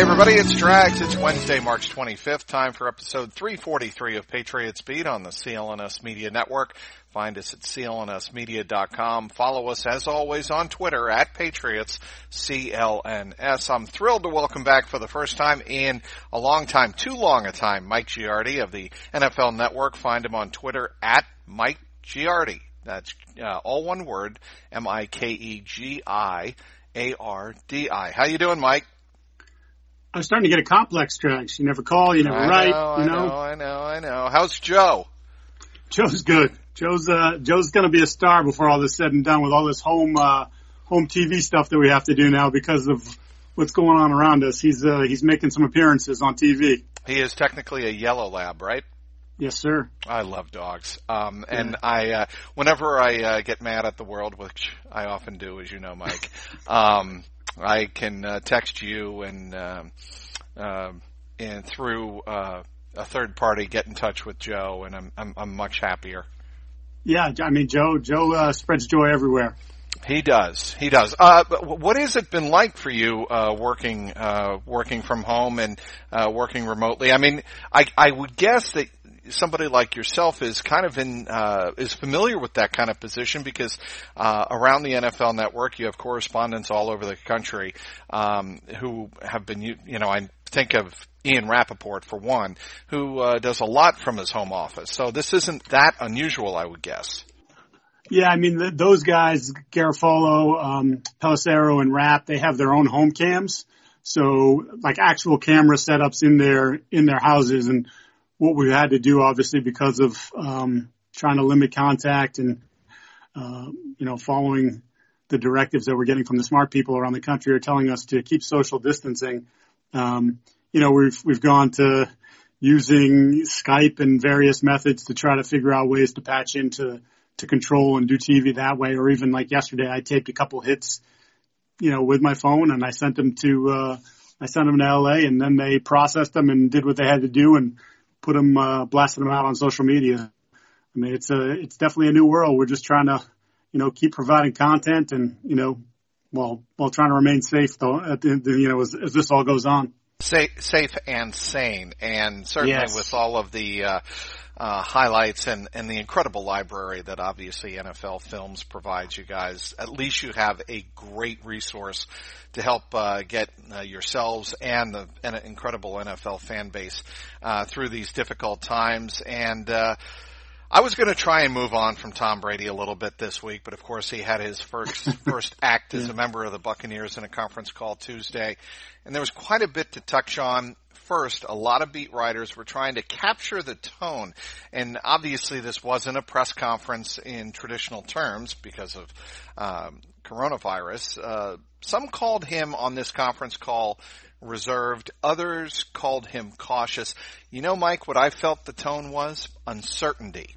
Hey everybody, it's Drags. It's Wednesday, March 25th. Time for episode 343 of Patriots Beat on the CLNS Media Network. Find us at clnsmedia.com. Follow us as always on Twitter at Patriots CLNS. I'm thrilled to welcome back for the first time in a long time, too long a time, Mike Giardi of the NFL Network. Find him on Twitter at Mike Giardi. That's uh, all one word, M-I-K-E-G-I-A-R-D-I. How you doing, Mike? I'm starting to get a complex, Trax. You never call, you never I write. know, you I know? know, I know, I know. How's Joe? Joe's good. Joe's uh Joe's gonna be a star before all this said and done with all this home uh home TV stuff that we have to do now because of what's going on around us. He's uh he's making some appearances on TV. He is technically a yellow lab, right? Yes, sir. I love dogs. Um, and I, uh, whenever I, uh, get mad at the world, which I often do, as you know, Mike, um, I can, uh, text you and, um, um, and through, uh, a third party get in touch with Joe and I'm, I'm, I'm much happier. Yeah, I mean Joe Joe uh, spreads joy everywhere. He does. He does. Uh, what has it been like for you uh, working uh, working from home and uh, working remotely? I mean, I I would guess that somebody like yourself is kind of in uh, is familiar with that kind of position because uh, around the NFL Network you have correspondents all over the country um, who have been you, know I think of Ian Rapoport for one who uh, does a lot from his home office. So this isn't that unusual, I would guess. Yeah, I mean th those guys, Garafolo, um, Pelissero, and Rapp, they have their own home cams. So like actual camera setups in their in their houses, and what we've had to do, obviously, because of um, trying to limit contact and uh, you know following the directives that we're getting from the smart people around the country are telling us to keep social distancing. Um, you know, we've we've gone to using Skype and various methods to try to figure out ways to patch into to control and do TV that way. Or even like yesterday, I taped a couple hits, you know, with my phone and I sent them to, uh, I sent them to LA and then they processed them and did what they had to do and put them, uh, blasted them out on social media. I mean, it's a, it's definitely a new world. We're just trying to, you know, keep providing content and, you know, while, while trying to remain safe though, at the, you know, as, as this all goes on. Safe, safe and sane, and certainly Yes. with all of the uh, uh, highlights and, and the incredible library that obviously NFL Films provides you guys. At least you have a great resource to help uh, get uh, yourselves and the an incredible NFL fan base uh, through these difficult times. And uh, I was going to try and move on from Tom Brady a little bit this week, but of course he had his first first act as a member of the Buccaneers in a conference call Tuesday, and there was quite a bit to touch on. First, a lot of beat writers were trying to capture the tone, and obviously this wasn't a press conference in traditional terms because of um, coronavirus. Uh, some called him on this conference call reserved. Others called him cautious. You know, Mike, what I felt the tone was uncertainty.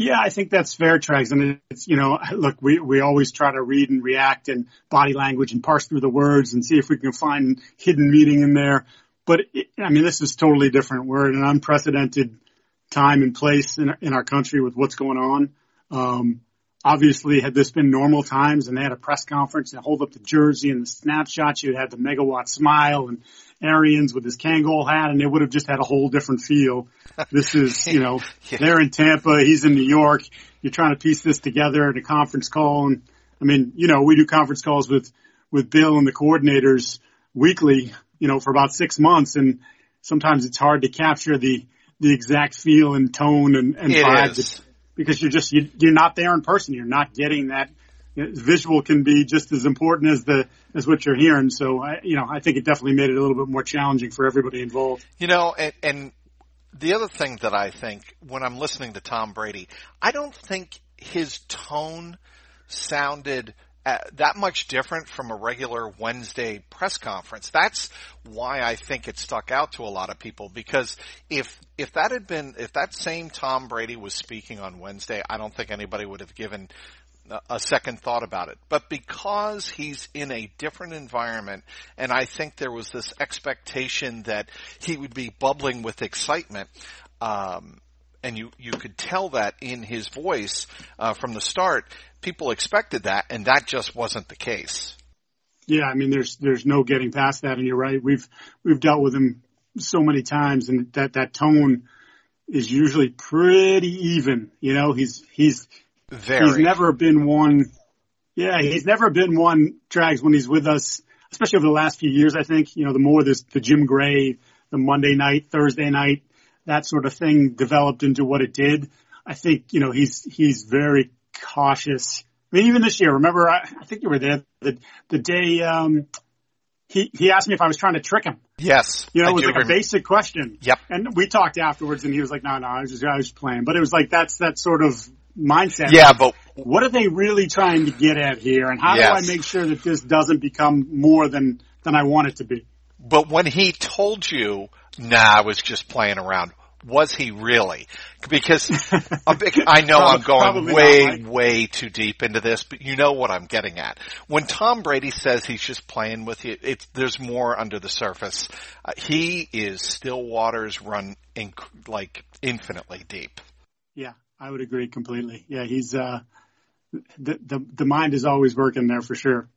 Yeah, I think that's fair, Trags. And it's, you know, look, we, we always try to read and react and body language and parse through the words and see if we can find hidden meaning in there. But it, I mean, this is totally different. We're in an unprecedented time and place in, in our country with what's going on. Um, obviously had this been normal times and they had a press conference and hold up the jersey and the snapshot, you'd had the megawatt smile and Arians with his Kangol hat and it would have just had a whole different feel. This is, you know, Yeah. they're in Tampa, he's in New York. You're trying to piece this together in a conference call and I mean, you know, we do conference calls with, with Bill and the coordinators weekly, you know, for about six months and sometimes it's hard to capture the, the exact feel and tone and, and vibe because you're just, you, you're not there in person. You're not getting that visual can be just as important as the as what you're hearing. So I, you know, I think it definitely made it a little bit more challenging for everybody involved. You know, and, and the other thing that I think when I'm listening to Tom Brady, I don't think his tone sounded uh, that much different from a regular Wednesday press conference. That's why I think it stuck out to a lot of people because if if that had been if that same Tom Brady was speaking on Wednesday, I don't think anybody would have given a second thought about it. But because he's in a different environment, and I think there was this expectation that he would be bubbling with excitement, um, and you you could tell that in his voice uh, from the start. People expected that, and that just wasn't the case. Yeah, I mean, there's there's no getting past that, and you're right. We've we've dealt with him so many times, and that that tone is usually pretty even. You know, he's he's very. He's never been one. Yeah, he's never been one. Drags when he's with us, especially over the last few years. I think you know the more this the Jim Gray, the Monday night, Thursday night, that sort of thing developed into what it did. I think you know he's he's very cautious. I mean, even this year, remember, I, I think you were there the the day um, he he asked me if I was trying to trick him. Yes, you know, it was like remember. a basic question. Yep. And we talked afterwards, and he was like, "No, no, I was just I was just playing." But it was like that's that sort of mindset. Yeah, but what are they really trying to get at here, and how yes. do I make sure that this doesn't become more than than I want it to be? But when he told you, "Nah, I was just playing around," was he really? Because I know I'm going way, not, way too deep into this, but you know what I'm getting at. When Tom Brady says he's just playing with you, it's, there's more under the surface. Uh, he is still waters run inc- like infinitely deep. Yeah, I would agree completely. Yeah, he's uh, the the the mind is always working there for sure.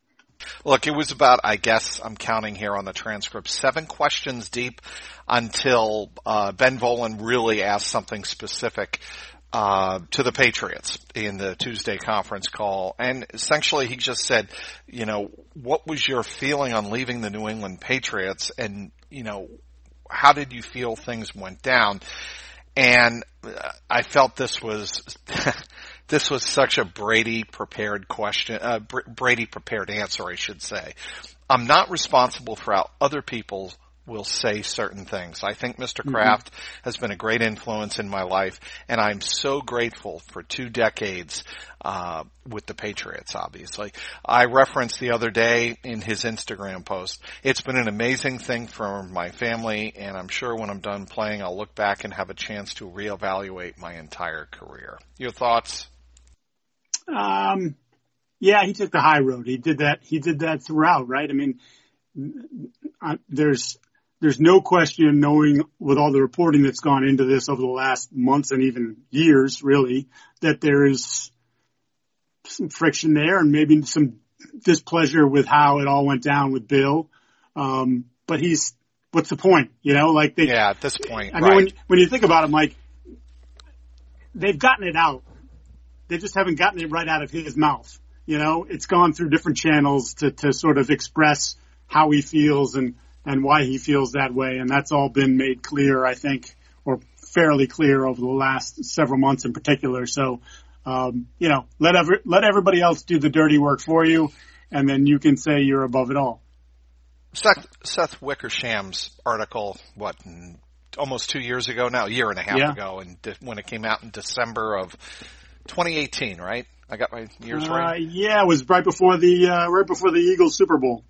Look, it was about, I guess I'm counting here on the transcript, seven questions deep until uh, Ben Volin really asked something specific uh, to the Patriots in the Tuesday conference call. And essentially he just said, you know, what was your feeling on leaving the New England Patriots? And, you know, how did you feel things went down? And I felt this was this was such a Brady prepared question, uh, Brady prepared answer, I should say. I'm not responsible for how other people will say certain things. I think Mr. Mm-hmm. Kraft has been a great influence in my life, and I'm so grateful for two decades uh, with the Patriots. Obviously, I referenced the other day in his Instagram post. It's been an amazing thing for my family, and I'm sure when I'm done playing, I'll look back and have a chance to reevaluate my entire career. Your thoughts? Um, yeah, he took the high road. He did that. He did that throughout, right? I mean, there's there's no question knowing with all the reporting that's gone into this over the last months and even years, really, that there is some friction there and maybe some displeasure with how it all went down with Bill. Um, but he's, what's the point? You know, like they, yeah, at this point, I right. mean, when, when you think about it, Mike, they've gotten it out. They just haven't gotten it right out of his mouth. You know, it's gone through different channels to, to sort of express how he feels and, and why he feels that way. And that's all been made clear, I think, or fairly clear over the last several months in particular. So, um, you know, let every, let everybody else do the dirty work for you, and then you can say you're above it all. Seth, Seth Wickersham's article, what, almost two years ago now, a year and a half yeah. ago, and when it came out in December of 2018, right? I got my years uh, right. Yeah, it was right before the uh, right before the Eagles Super Bowl.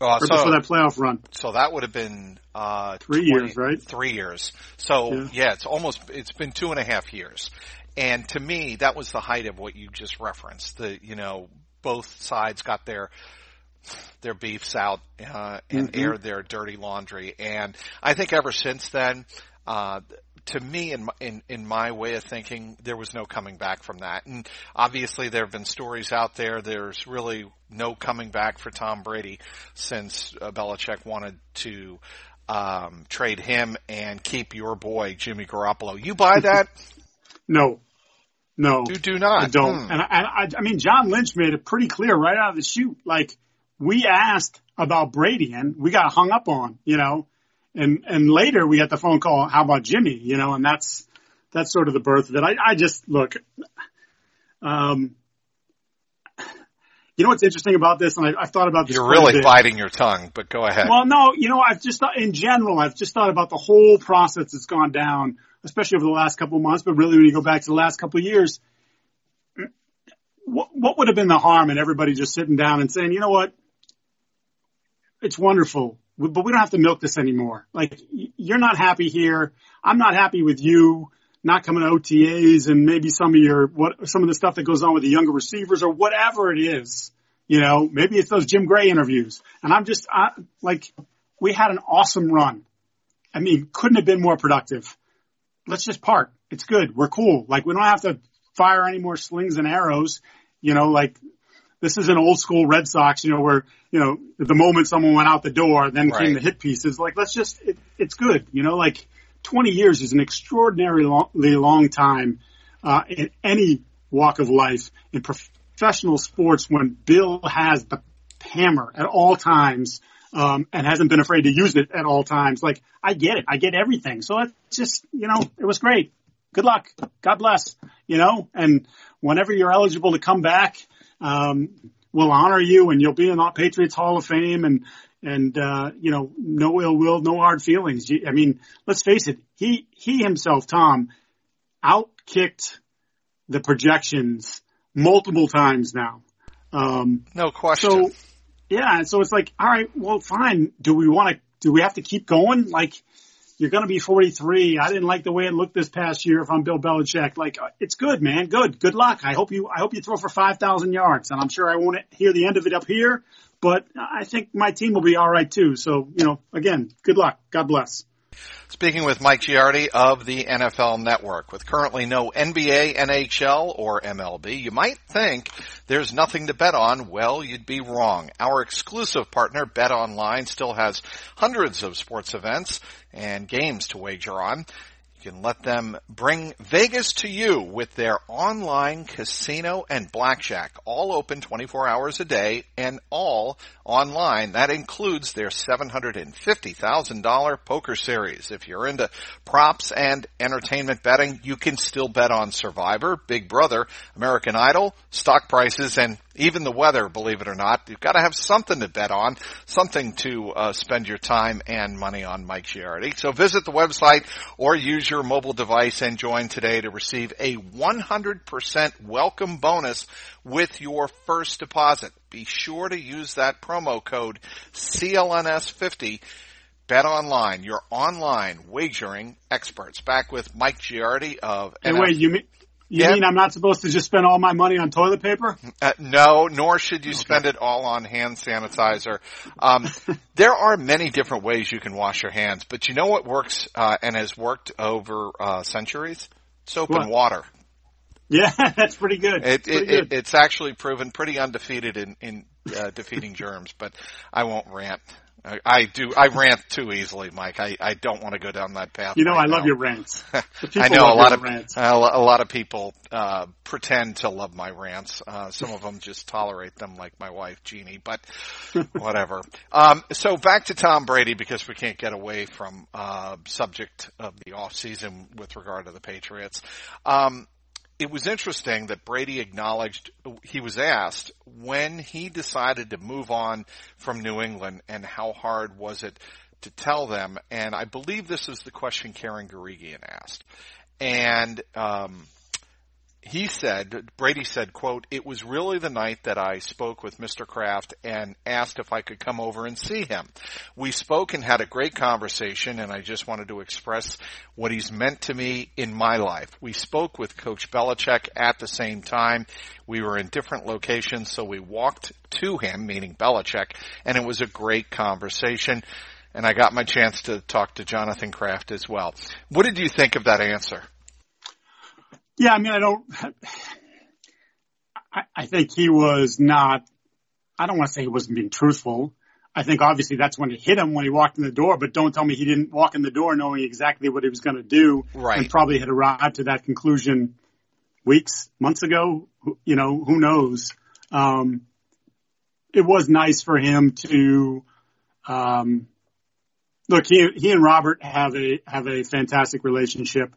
Uh, so, before that playoff run. So that would have been uh, three 20, years, right? Three years. So yeah. yeah, it's almost it's been two and a half years. And to me, that was the height of what you just referenced. The you know both sides got their their beefs out uh, and mm-hmm. aired their dirty laundry. And I think ever since then, uh, to me, in, in in my way of thinking, there was no coming back from that. And obviously, there have been stories out there. There's really no coming back for Tom Brady since uh, Belichick wanted to um, trade him and keep your boy Jimmy Garoppolo. You buy that? no, No, you do not. I don't. Hmm. And, I, and I, I mean, John Lynch made it pretty clear right out of the chute. Like we asked about Brady and we got hung up on, you know, and and later we got the phone call. How about Jimmy? You know, and that's that's sort of the birth of it. I, I just look. Um, you know what's interesting about this, and I, I've thought about this. You're really biting your tongue, but go ahead. Well, no, you know, I've just thought, in general, I've just thought about the whole process that's gone down, especially over the last couple of months, but really when you go back to the last couple of years, what, what would have been the harm in everybody just sitting down and saying, you know what? It's wonderful, but we don't have to milk this anymore. Like, you're not happy here. I'm not happy with you not coming to OTAs and maybe some of your, what, some of the stuff that goes on with the younger receivers or whatever it is. You know, maybe it's those Jim Gray interviews. And I'm just, I, like, we had an awesome run. I mean, couldn't have been more productive. Let's just part. It's good. We're cool. Like, we don't have to fire any more slings and arrows. You know, like, this is an old school Red Sox, you know, where, you know, the moment someone went out the door, then Right. came the hit pieces. Like, let's just, it, it's good. You know, like 20 years is an extraordinarily long, long time, uh, in any walk of life in professional sports when Bill has the hammer at all times, um, and hasn't been afraid to use it at all times. Like, I get it. I get everything. So it's just, you know, it was great. Good luck. God bless. You know, and whenever you're eligible to come back, um, we'll honor you and you'll be in the Patriots Hall of Fame and, and, uh, you know, no ill will, no hard feelings. I mean, let's face it. He, he himself, Tom, outkicked the projections multiple times now. Um, no question. so, yeah, and so it's like, all right, well, fine. Do we want to? Do we have to keep going? Like, you're going to be 43. I didn't like the way it looked this past year. If I'm Bill Belichick, like, uh, it's good, man. Good. Good luck. I hope you. I hope you throw for 5,000 yards, and I'm sure I won't hear the end of it up here. But I think my team will be all right too. So, you know, again, good luck. God bless. Speaking with Mike Giardi of the NFL Network. With currently no NBA, NHL, or MLB, you might think there's nothing to bet on. Well, you'd be wrong. Our exclusive partner, Bet Online, still has hundreds of sports events and games to wager on. Can let them bring Vegas to you with their online casino and blackjack, all open 24 hours a day and all online. That includes their $750,000 poker series. If you're into props and entertainment betting, you can still bet on Survivor, Big Brother, American Idol, stock prices, and even the weather, believe it or not. You've got to have something to bet on, something to uh, spend your time and money on, Mike Giardi. So visit the website or use your mobile device and join today to receive a 100% welcome bonus with your first deposit. Be sure to use that promo code CLNS50 Bet Online, your online wagering experts. Back with Mike Giardi of Hey, NF wait, you mean you mean I'm not supposed to just spend all my money on toilet paper? Uh, no, nor should you spend it all on hand sanitizer. Um, there are many different ways you can wash your hands, but you know what works uh, and has worked over uh, centuries? Soap What? and water. Yeah, that's pretty good. It, pretty it, good. it, it's actually proven pretty undefeated in, in uh, defeating germs, but I won't rant. I, I do. I rant too easily, Mike. I, I don't want to go down that path. you know, right I love your rants. I know a lot of rants. a a lot of people uh, pretend to love my rants. Uh, some of them just tolerate them, like my wife Jeannie. But whatever. Um, so back to Tom Brady because we can't get away from uh, subject of the off season with regard to the Patriots. Um, it was interesting that Brady acknowledged he was asked when he decided to move on from New England and how hard was it to tell them. And I believe this is the question Karen Guregian asked. And um, he said, Brady said, quote, it was really the night that I spoke with Mr. Kraft and asked if I could come over and see him. We spoke and had a great conversation and I just wanted to express what he's meant to me in my life. We spoke with Coach Belichick at the same time. We were in different locations, so we walked to him, meaning Belichick, and it was a great conversation. And I got my chance to talk to Jonathan Kraft as well. What did you think of that answer? Yeah, I mean, I don't. I, I think he was not. I don't want to say he wasn't being truthful. I think obviously that's when it hit him when he walked in the door. But don't tell me he didn't walk in the door knowing exactly what he was going to do, Right. and probably had arrived to that conclusion weeks, months ago. You know, who knows? Um, it was nice for him to, um, look, he, he and Robert have a, have a fantastic relationship.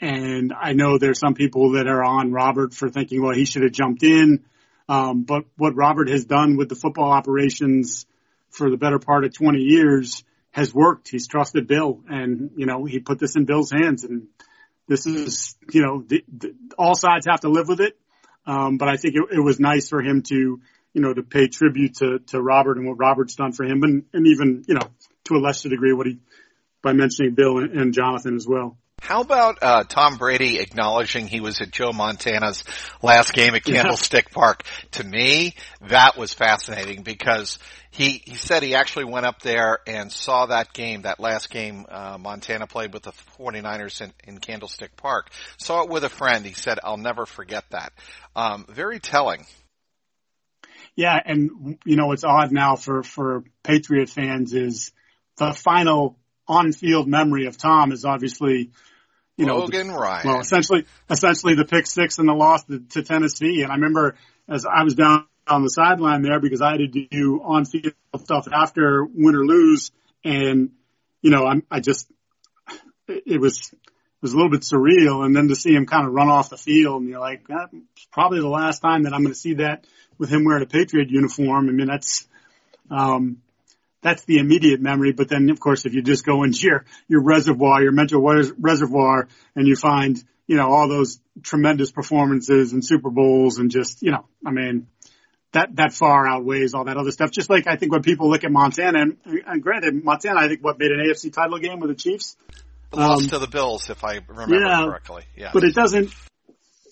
And I know there's some people that are on Robert for thinking, well, he should have jumped in. Um, but what Robert has done with the football operations for the better part of 20 years has worked. He's trusted Bill and, you know, he put this in Bill's hands and this is, you know, the, the, all sides have to live with it. Um, but I think it, it was nice for him to, you know, to pay tribute to, to Robert and what Robert's done for him and, and even, you know, to a lesser degree what he, by mentioning Bill and, and Jonathan as well. How about uh, Tom Brady acknowledging he was at Joe Montana's last game at Candlestick yeah. Park? To me, that was fascinating because he he said he actually went up there and saw that game, that last game uh, Montana played with the 49ers in, in Candlestick Park. Saw it with a friend. He said, "I'll never forget that." Um, very telling. Yeah, and you know what's odd now for for Patriot fans is the final on-field memory of Tom is obviously you know, Logan the, Ryan. Well, essentially, essentially the pick six and the loss to, to, Tennessee. And I remember as I was down on the sideline there because I had to do on field stuff after win or lose. And, you know, I'm, I just, it was, it was a little bit surreal. And then to see him kind of run off the field and you're like, that's probably the last time that I'm going to see that with him wearing a Patriot uniform. I mean, that's, um, that's the immediate memory. But then, of course, if you just go into your, your reservoir, your mental reservoir, and you find, you know, all those tremendous performances and Super Bowls and just, you know, I mean, that, that far outweighs all that other stuff. Just like I think when people look at Montana, and, and granted, Montana, I think what made an AFC title game with the Chiefs. Lost um, to the Bills, if I remember yeah, correctly. Yeah. But it doesn't,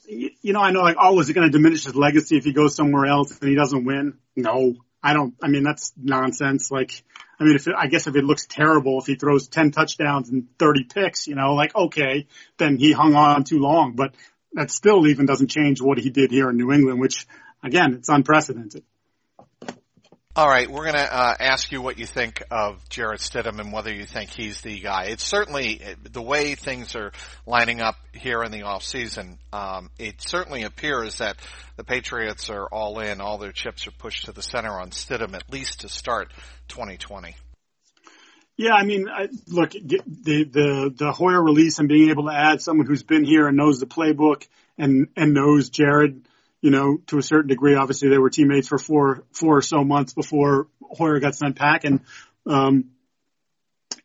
you know, I know like, oh, is it going to diminish his legacy if he goes somewhere else and he doesn't win? No, I don't, I mean, that's nonsense. Like, I mean, if it, I guess if it looks terrible, if he throws 10 touchdowns and 30 picks, you know, like, okay, then he hung on too long, but that still even doesn't change what he did here in New England, which again, it's unprecedented. All right, we're going to uh, ask you what you think of Jarrett Stidham and whether you think he's the guy. It's certainly the way things are lining up here in the off season. Um, it certainly appears that the Patriots are all in; all their chips are pushed to the center on Stidham, at least to start 2020. Yeah, I mean, I, look, the the the Hoyer release and being able to add someone who's been here and knows the playbook and and knows Jarrett you know, to a certain degree, obviously they were teammates for four, four or so months before Hoyer got sent back and, um,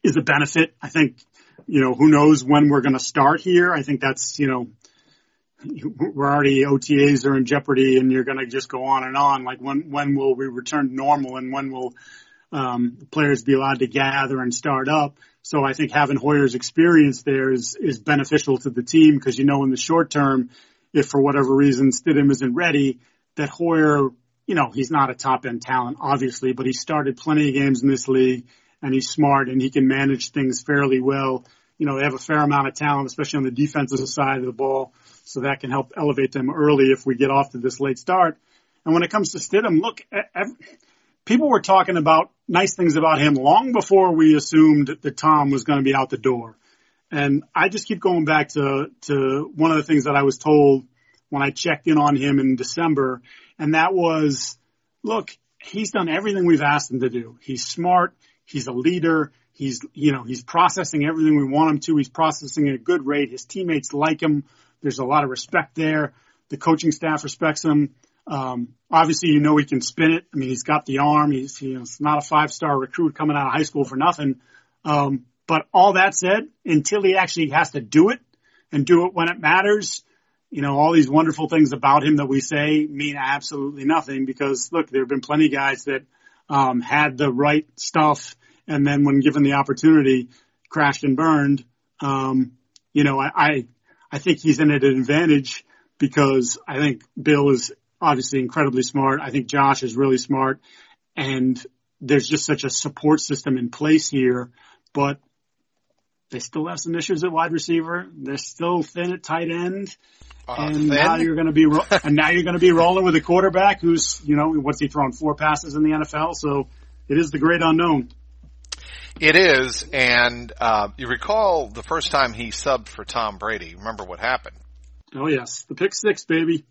is a benefit. I think, you know, who knows when we're going to start here. I think that's, you know, we're already OTAs are in jeopardy and you're going to just go on and on. Like when, when will we return to normal and when will, um, players be allowed to gather and start up? So I think having Hoyer's experience there is, is beneficial to the team because you know in the short term, if for whatever reason Stidham isn't ready, that Hoyer, you know, he's not a top end talent, obviously, but he started plenty of games in this league and he's smart and he can manage things fairly well. You know, they have a fair amount of talent, especially on the defensive side of the ball. So that can help elevate them early if we get off to this late start. And when it comes to Stidham, look, people were talking about nice things about him long before we assumed that Tom was going to be out the door. And I just keep going back to, to one of the things that I was told when I checked in on him in December. And that was, look, he's done everything we've asked him to do. He's smart. He's a leader. He's, you know, he's processing everything we want him to. He's processing at a good rate. His teammates like him. There's a lot of respect there. The coaching staff respects him. Um, obviously, you know, he can spin it. I mean, he's got the arm. He's, you know, it's not a five star recruit coming out of high school for nothing. Um, but all that said, until he actually has to do it and do it when it matters, you know, all these wonderful things about him that we say mean absolutely nothing because look, there have been plenty of guys that, um, had the right stuff and then when given the opportunity crashed and burned. Um, you know, I, I, I think he's in at an advantage because I think Bill is obviously incredibly smart. I think Josh is really smart and there's just such a support system in place here. But they still have some issues at wide receiver. They're still thin at tight end. Uh, and thin? now you're going to be, ro- and now you're going to be rolling with a quarterback who's, you know, what's he thrown four passes in the NFL? So it is the great unknown. It is, and uh, you recall the first time he subbed for Tom Brady. Remember what happened? Oh yes, the pick six, baby.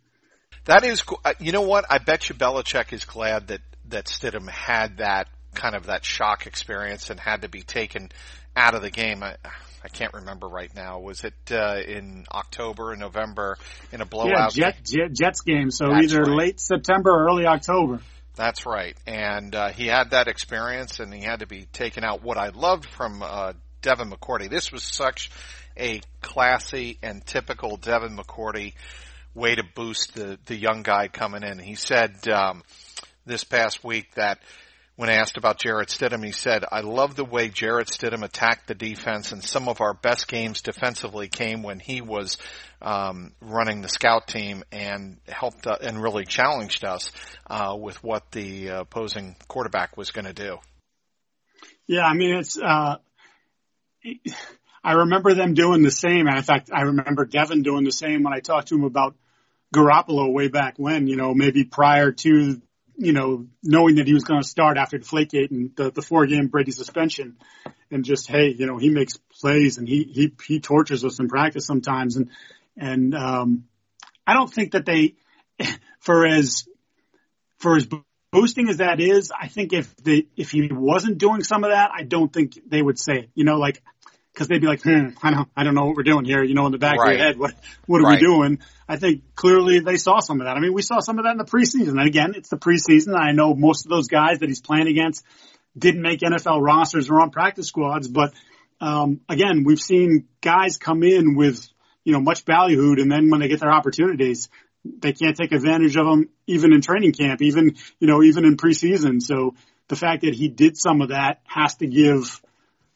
That is, uh, you know what? I bet you Belichick is glad that that Stidham had that kind of that shock experience and had to be taken out of the game. I, I can't remember right now. Was it uh, in October, or November, in a blowout? Yeah, Jet, Jet, Jets game. So That's either right. late September or early October. That's right. And uh, he had that experience, and he had to be taken out. What I loved from uh, Devin McCourty, this was such a classy and typical Devin McCourty way to boost the the young guy coming in. He said um, this past week that when asked about Jarrett Stidham, he said, I love the way Jarrett Stidham attacked the defense and some of our best games defensively came when he was um, running the scout team and helped uh, and really challenged us uh, with what the opposing quarterback was going to do. Yeah, I mean, it's, uh, I remember them doing the same. And in fact, I remember Devin doing the same when I talked to him about Garoppolo way back when, you know, maybe prior to you know, knowing that he was going to start after Deflategate and the, the four game Brady suspension and just, hey, you know, he makes plays and he, he, he tortures us in practice sometimes. And, and, um, I don't think that they, for as, for as boosting as that is, I think if the, if he wasn't doing some of that, I don't think they would say, you know, like, because they'd be like, hmm, I don't, I don't know what we're doing here. You know, in the back right. of your head, what, what are right. we doing? I think clearly they saw some of that. I mean, we saw some of that in the preseason. And again, it's the preseason. I know most of those guys that he's playing against didn't make NFL rosters or on practice squads, but um, again, we've seen guys come in with you know much ballyhooed, and then when they get their opportunities, they can't take advantage of them even in training camp, even you know even in preseason. So the fact that he did some of that has to give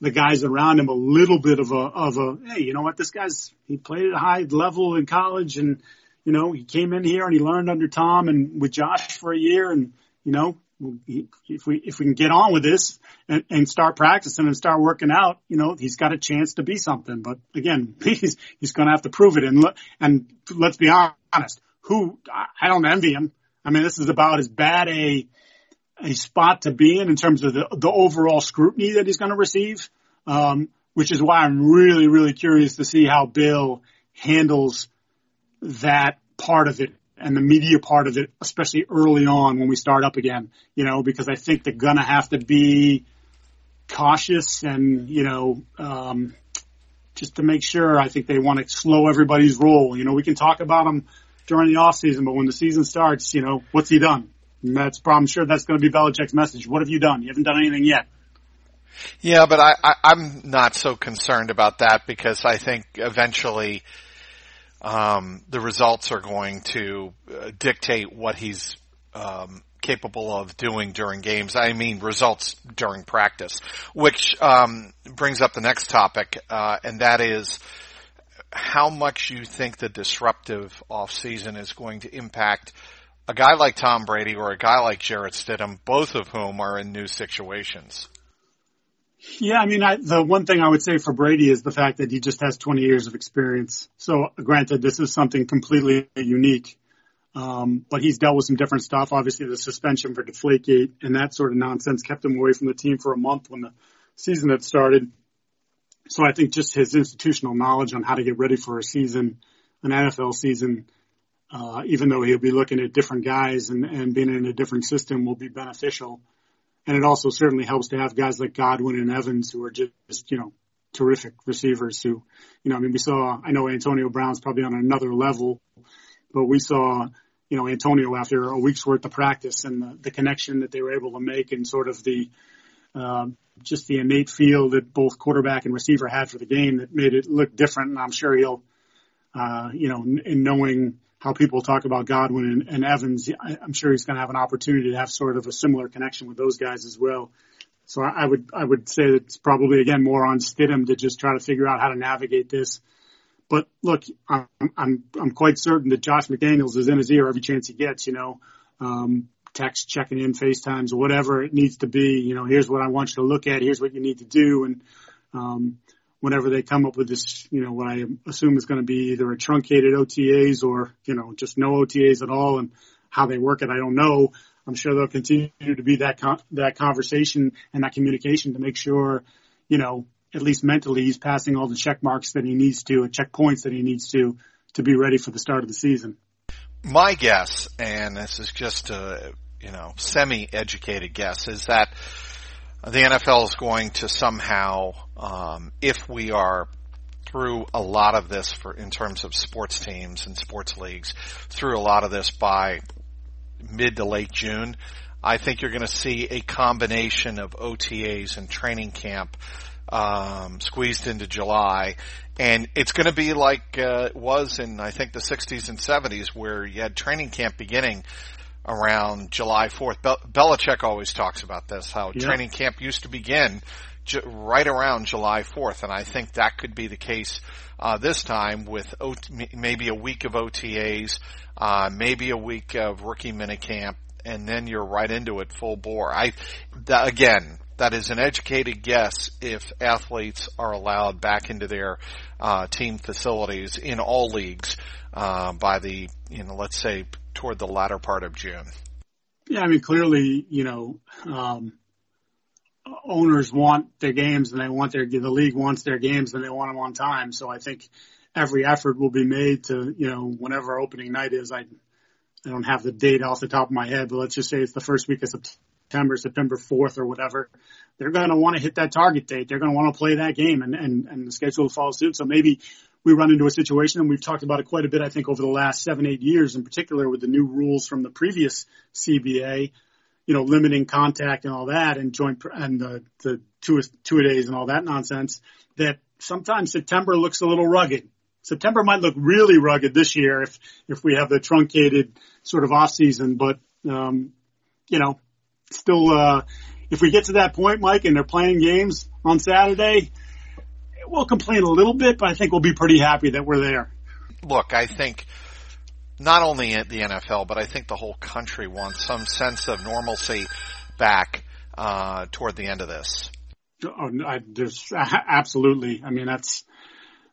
the guys around him a little bit of a of a hey, you know what, this guy's he played at a high level in college and you know he came in here and he learned under Tom and with Josh for a year and you know if we if we can get on with this and, and start practicing and start working out, you know he's got a chance to be something. But again, he's he's going to have to prove it. And look and let's be honest, who I don't envy him. I mean, this is about as bad a a spot to be in in terms of the, the overall scrutiny that he's going to receive. Um, which is why I'm really, really curious to see how Bill handles that part of it and the media part of it, especially early on when we start up again, you know, because I think they're going to have to be cautious and, you know, um, just to make sure I think they want to slow everybody's roll. You know, we can talk about them during the off season, but when the season starts, you know, what's he done? That's, I'm sure that's going to be Belichick's message. What have you done? You haven't done anything yet. Yeah, but I, I, I'm not so concerned about that because I think eventually um, the results are going to uh, dictate what he's um, capable of doing during games. I mean results during practice, which um, brings up the next topic, uh, and that is how much you think the disruptive offseason is going to impact a guy like Tom Brady or a guy like Jarrett Stidham, both of whom are in new situations. Yeah, I mean, I, the one thing I would say for Brady is the fact that he just has 20 years of experience. So granted, this is something completely unique. Um, but he's dealt with some different stuff. Obviously the suspension for Deflategate and that sort of nonsense kept him away from the team for a month when the season had started. So I think just his institutional knowledge on how to get ready for a season, an NFL season, uh, even though he'll be looking at different guys and, and being in a different system will be beneficial. And it also certainly helps to have guys like Godwin and Evans who are just, you know, terrific receivers who, you know, I mean, we saw, I know Antonio Brown's probably on another level, but we saw, you know, Antonio after a week's worth of practice and the, the connection that they were able to make and sort of the, um, just the innate feel that both quarterback and receiver had for the game that made it look different. And I'm sure he'll, uh, you know, in knowing how people talk about Godwin and, and Evans, I, am sure he's going to have an opportunity to have sort of a similar connection with those guys as well. So I, I would I would say that it's probably again more on Stidham to just try to figure out how to navigate this. But look, I'm I'm I'm quite certain that Josh McDaniels is in his ear every chance he gets. You know, um, text, checking in, FaceTimes, whatever it needs to be. You know, here's what I want you to look at. Here's what you need to do, and um, whenever they come up with this, you know, what I assume is going to be either a truncated OTAs or, you know, just no OTAs at all and how they work it, I don't know. I'm sure there'll continue to be that, con- that conversation and that communication to make sure, you know, at least mentally he's passing all the check marks that he needs to, check points that he needs to, to be ready for the start of the season. My guess, and this is just a you know semi-educated guess, is that the NFL is going to somehow, um, if we are through a lot of this for in terms of sports teams and sports leagues, through a lot of this by mid to late June, I think you're going to see a combination of OTAs and training camp um, squeezed into July, and it's going to be like uh, it was in I think the 60s and 70s, where you had training camp beginning around July 4th. Bel- Belichick always talks about this, how yeah. training camp used to begin ju- right around July 4th, and I think that could be the case uh, this time with o- maybe a week of OTAs, uh, maybe a week of rookie minicamp, and then you're right into it full bore. I, that, again, that is an educated guess if athletes are allowed back into their uh, team facilities in all leagues uh, by the you know let's say toward the latter part of June. Yeah, I mean clearly you know um, owners want their games and they want their the league wants their games and they want them on time. So I think every effort will be made to you know whenever opening night is. I I don't have the date off the top of my head, but let's just say it's the first week of September September, 4th or whatever, they're going to want to hit that target date. They're going to want to play that game and, and, and the schedule follow suit. So maybe we run into a situation and we've talked about it quite a bit, I think, over the last seven, eight years in particular with the new rules from the previous CBA, you know, limiting contact and all that and joint and the, the two, two days and all that nonsense that sometimes September looks a little rugged. September might look really rugged this year if, if we have the truncated sort of off season, but, um, you know, still, uh, if we get to that point, Mike, and they're playing games on Saturday, we'll complain a little bit, but I think we'll be pretty happy that we're there. Look, I think not only at the NFL, but I think the whole country wants some sense of normalcy back uh, toward the end of this. Oh, I, there's absolutely. I mean, that's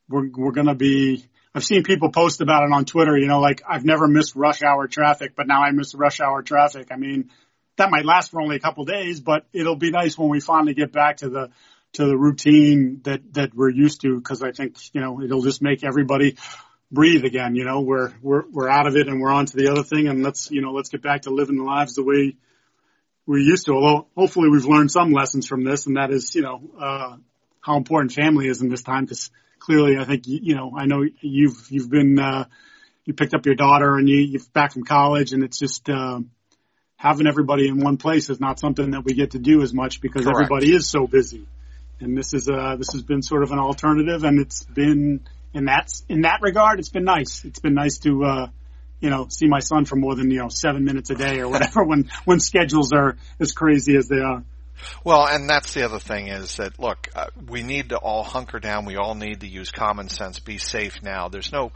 we're we're gonna be. I've seen people post about it on Twitter. You know, like I've never missed rush hour traffic, but now I miss rush hour traffic. I mean, that might last for only a couple days, but it'll be nice when we finally get back to the to the routine that that we're used to because I think you know it'll just make everybody breathe again. You know, we're we're we're out of it and we're on to the other thing, and let's you know let's get back to living the lives the way we used to. Although hopefully we've learned some lessons from this, and that is you know uh, how important family is in this time because clearly I think you know I know you've you've been uh, you picked up your daughter and you you're back from college, and it's just. Uh, having everybody in one place is not something that we get to do as much because Correct. everybody is so busy. And this is uh this has been sort of an alternative and it's been in that in that regard it's been nice. It's been nice to uh you know, see my son for more than, you know, seven minutes a day or whatever when, when schedules are as crazy as they are. Well, and that's the other thing is that look, uh, we need to all hunker down. We all need to use common sense. Be safe now. There's no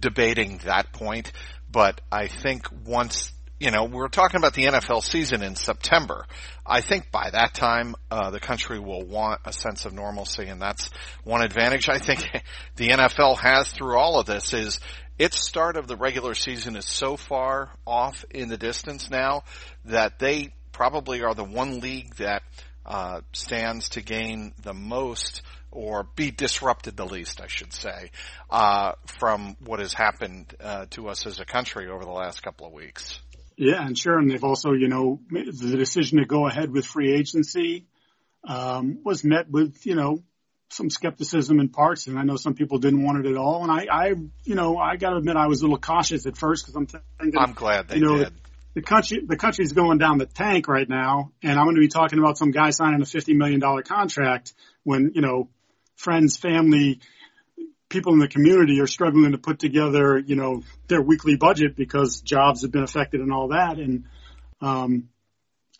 debating that point, but I think once you know, we are talking about the NFL season in September. I think by that time, uh, the country will want a sense of normalcy, and that's one advantage I think the NFL has through all of this is its start of the regular season is so far off in the distance now that they probably are the one league that uh, stands to gain the most or be disrupted the least, I should say, uh, from what has happened uh, to us as a country over the last couple of weeks. Yeah, and sure. And they've also, you know, the decision to go ahead with free agency um, was met with, you know, some skepticism in parts, and I know some people didn't want it at all. And I, I you know, I got to admit, I was a little cautious at first because I'm thinking, I'm glad they you know, did. The country, the country's going down the tank right now, and I'm going to be talking about some guy signing a fifty million dollar contract when you know, friends, family, people in the community are struggling to put together, you know, their weekly budget because jobs have been affected and all that. And, um,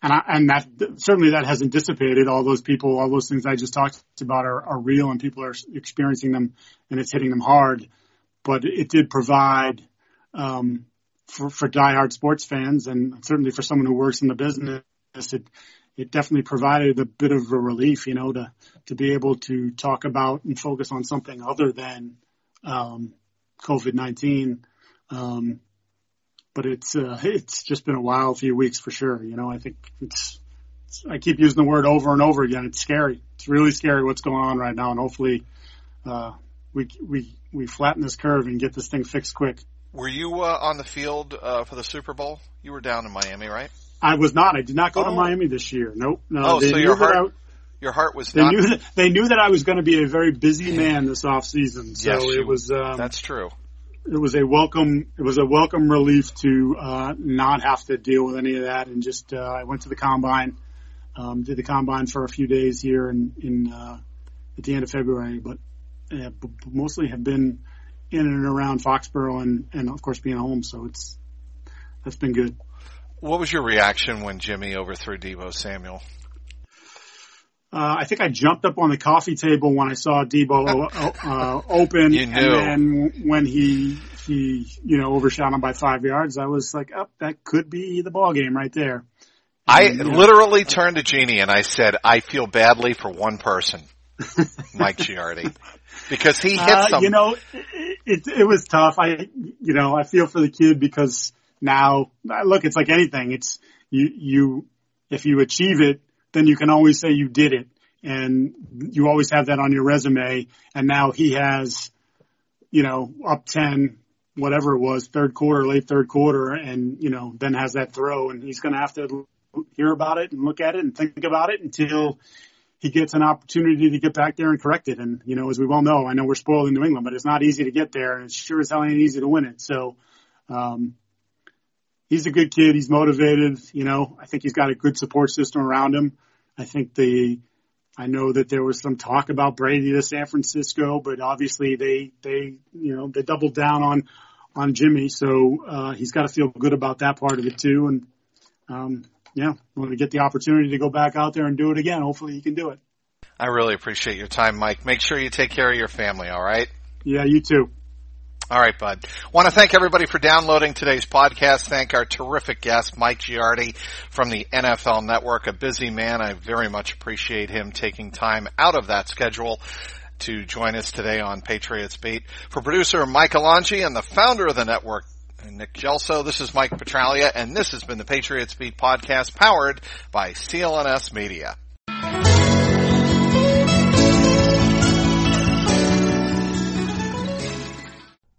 and I, and that certainly that hasn't dissipated. All those people, all those things I just talked about are, are real and people are experiencing them and it's hitting them hard. But it did provide, um, for, for diehard sports fans and certainly for someone who works in the business, it, it definitely provided a bit of a relief, you know, to, to be able to talk about and focus on something other than, um, COVID-19. Um, but it's, uh, it's just been a wild few weeks for sure. You know, I think it's, it's, I keep using the word over and over again. It's scary. It's really scary what's going on right now. And hopefully, uh, we we we flatten this curve and get this thing fixed quick. Were you uh, on the field uh, for the Super Bowl? You were down in Miami, right? I was not. I did not go oh. to Miami this year. Nope. No. Oh, so your heart, your heart was. They not... knew that they knew that I was going to be a very busy man this off season. So yes, it was. Um, that's true. It was a welcome. It was a welcome relief to uh, not have to deal with any of that, and just uh, I went to the combine, um, did the combine for a few days here in in uh, at the end of February, but uh, mostly have been in and around Foxborough and and of course being home. So it's that's been good. What was your reaction when Jimmy overthrew Deebo Samuel? Uh, I think I jumped up on the coffee table when I saw Deebo uh, open, and then when he he you know overshot him by five yards, I was like, "Up, oh, that could be the ball game right there." I literally turned to Jeannie and I said, "I feel badly for one person, Mike Giardi, because he hit uh, some." You know, it, it, it was tough. I you know I feel for the kid because now look, it's like anything. It's you you if you achieve it then you can always say you did it. And you always have that on your resume. And now he has, you know, up 10, whatever it was, third quarter, late third quarter, and, you know, then has that throw. And he's going to have to hear about it and look at it and think about it until he gets an opportunity to get back there and correct it. And, you know, as we well know, I know we're spoiled in New England, but it's not easy to get there and it's sure as hell ain't easy to win it. So, um, he's a good kid. He's motivated. You know, I think he's got a good support system around him. I think the, I know that there was some talk about Brady to San Francisco, but obviously they, they, you know, they doubled down on, on Jimmy. So, uh, he's got to feel good about that part of it too. And, um, yeah, when we get the opportunity to go back out there and do it again, hopefully he can do it. I really appreciate your time, Mike. Make sure you take care of your family, all right? Yeah, you too. All right, bud. Want to thank everybody for downloading today's podcast. Thank our terrific guest, Mike Giardi from the NFL Network, a busy man. I very much appreciate him taking time out of that schedule to join us today on Patriots Beat. For producer Mike Alonji and the founder of the network, Nick Gelso, this is Mike Petraglia, and this has been the Patriots Beat podcast powered by CLNS Media.